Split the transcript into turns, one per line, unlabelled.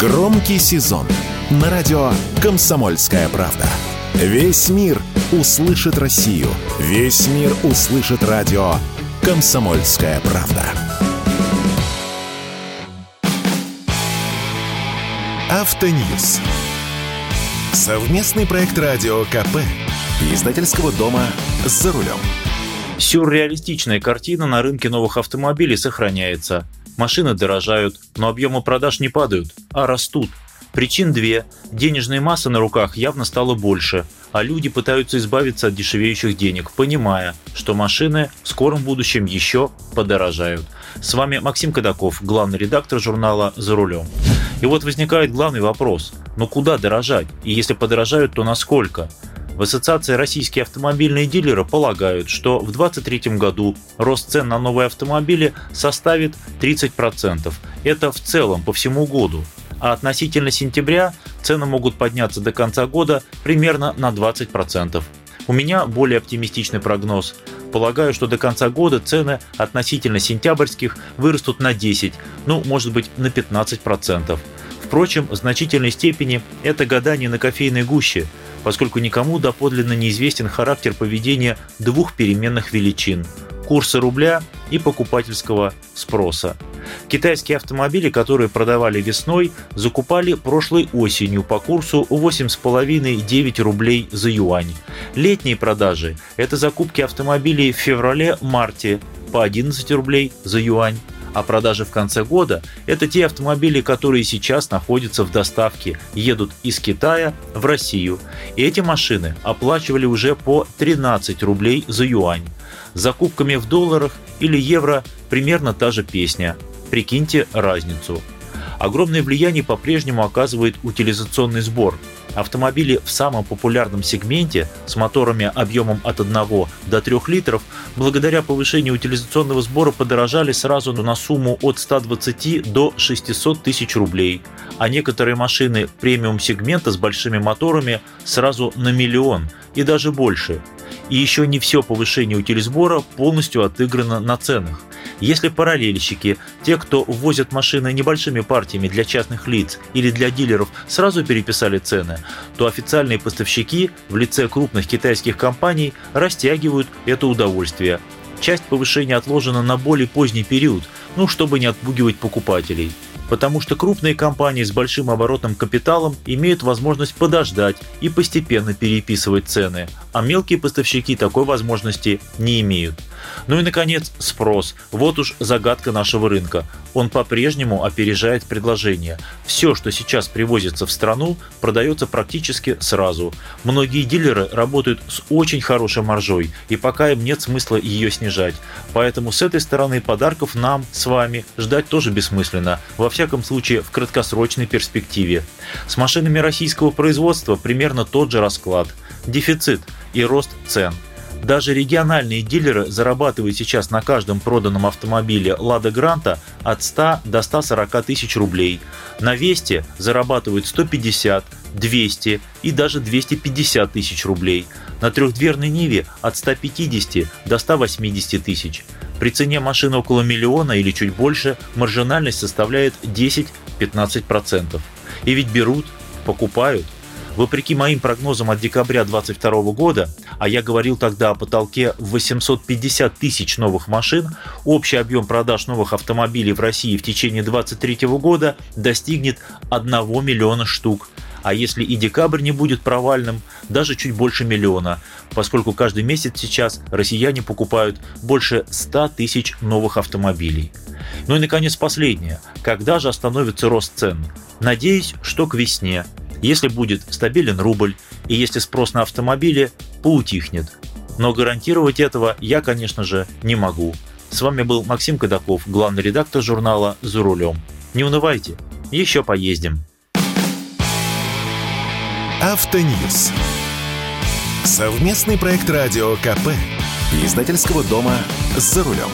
Громкий сезон на радио «Комсомольская правда». Весь мир услышит Россию. Весь мир услышит радио «Комсомольская правда». Автоньюз. Совместный проект радио КП. Издательского дома «За рулем».
Сюрреалистичная картина на рынке новых автомобилей сохраняется. Машины дорожают, но объемы продаж не падают, а растут. Причин две. Денежной массы на руках явно стало больше, а люди пытаются избавиться от дешевеющих денег, понимая, что машины в скором будущем еще подорожают. С вами Максим Кадаков, главный редактор журнала «За рулем». И вот возникает главный вопрос. Ну куда дорожать? И если подорожают, то насколько? В Ассоциации российские автомобильные дилеры полагают, что в 2023 году рост цен на новые автомобили составит 30%. Это в целом по всему году. А относительно сентября цены могут подняться до конца года примерно на 20%. У меня более оптимистичный прогноз. Полагаю, что до конца года цены относительно сентябрьских вырастут на 10, ну, может быть, на 15%. Впрочем, в значительной степени это гадание на кофейной гуще – поскольку никому доподлинно неизвестен характер поведения двух переменных величин – курса рубля и покупательского спроса. Китайские автомобили, которые продавали весной, закупали прошлой осенью по курсу 8,5-9 рублей за юань. Летние продажи – это закупки автомобилей в феврале-марте по 11 рублей за юань а продажи в конце года – это те автомобили, которые сейчас находятся в доставке, едут из Китая в Россию. И эти машины оплачивали уже по 13 рублей за юань. Закупками в долларах или евро примерно та же песня. Прикиньте разницу. Огромное влияние по-прежнему оказывает утилизационный сбор – Автомобили в самом популярном сегменте с моторами объемом от 1 до 3 литров благодаря повышению утилизационного сбора подорожали сразу на сумму от 120 до 600 тысяч рублей, а некоторые машины премиум-сегмента с большими моторами сразу на миллион и даже больше. И еще не все повышение утилизбора полностью отыграно на ценах. Если параллельщики, те, кто ввозят машины небольшими партиями для частных лиц или для дилеров, сразу переписали цены, то официальные поставщики в лице крупных китайских компаний растягивают это удовольствие. Часть повышения отложена на более поздний период, ну, чтобы не отпугивать покупателей потому что крупные компании с большим оборотным капиталом имеют возможность подождать и постепенно переписывать цены, а мелкие поставщики такой возможности не имеют. Ну и, наконец, спрос. Вот уж загадка нашего рынка. Он по-прежнему опережает предложение. Все, что сейчас привозится в страну, продается практически сразу. Многие дилеры работают с очень хорошей маржой, и пока им нет смысла ее снижать. Поэтому с этой стороны подарков нам с вами ждать тоже бессмысленно, во всяком случае в краткосрочной перспективе. С машинами российского производства примерно тот же расклад. Дефицит и рост цен – даже региональные дилеры зарабатывают сейчас на каждом проданном автомобиле «Лада Гранта» от 100 до 140 тысяч рублей. На «Весте» зарабатывают 150, 200 и даже 250 тысяч рублей. На трехдверной «Ниве» от 150 до 180 тысяч. При цене машины около миллиона или чуть больше маржинальность составляет 10-15%. И ведь берут, покупают – Вопреки моим прогнозам от декабря 2022 года, а я говорил тогда о потолке в 850 тысяч новых машин, общий объем продаж новых автомобилей в России в течение 2023 года достигнет 1 миллиона штук. А если и декабрь не будет провальным, даже чуть больше миллиона, поскольку каждый месяц сейчас россияне покупают больше 100 тысяч новых автомобилей. Ну и, наконец, последнее. Когда же остановится рост цен? Надеюсь, что к весне если будет стабилен рубль и если спрос на автомобили поутихнет. Но гарантировать этого я, конечно же, не могу. С вами был Максим Кадаков, главный редактор журнала «За рулем». Не унывайте, еще поездим.
Автоньюз. Совместный проект радио КП. Издательского дома «За рулем».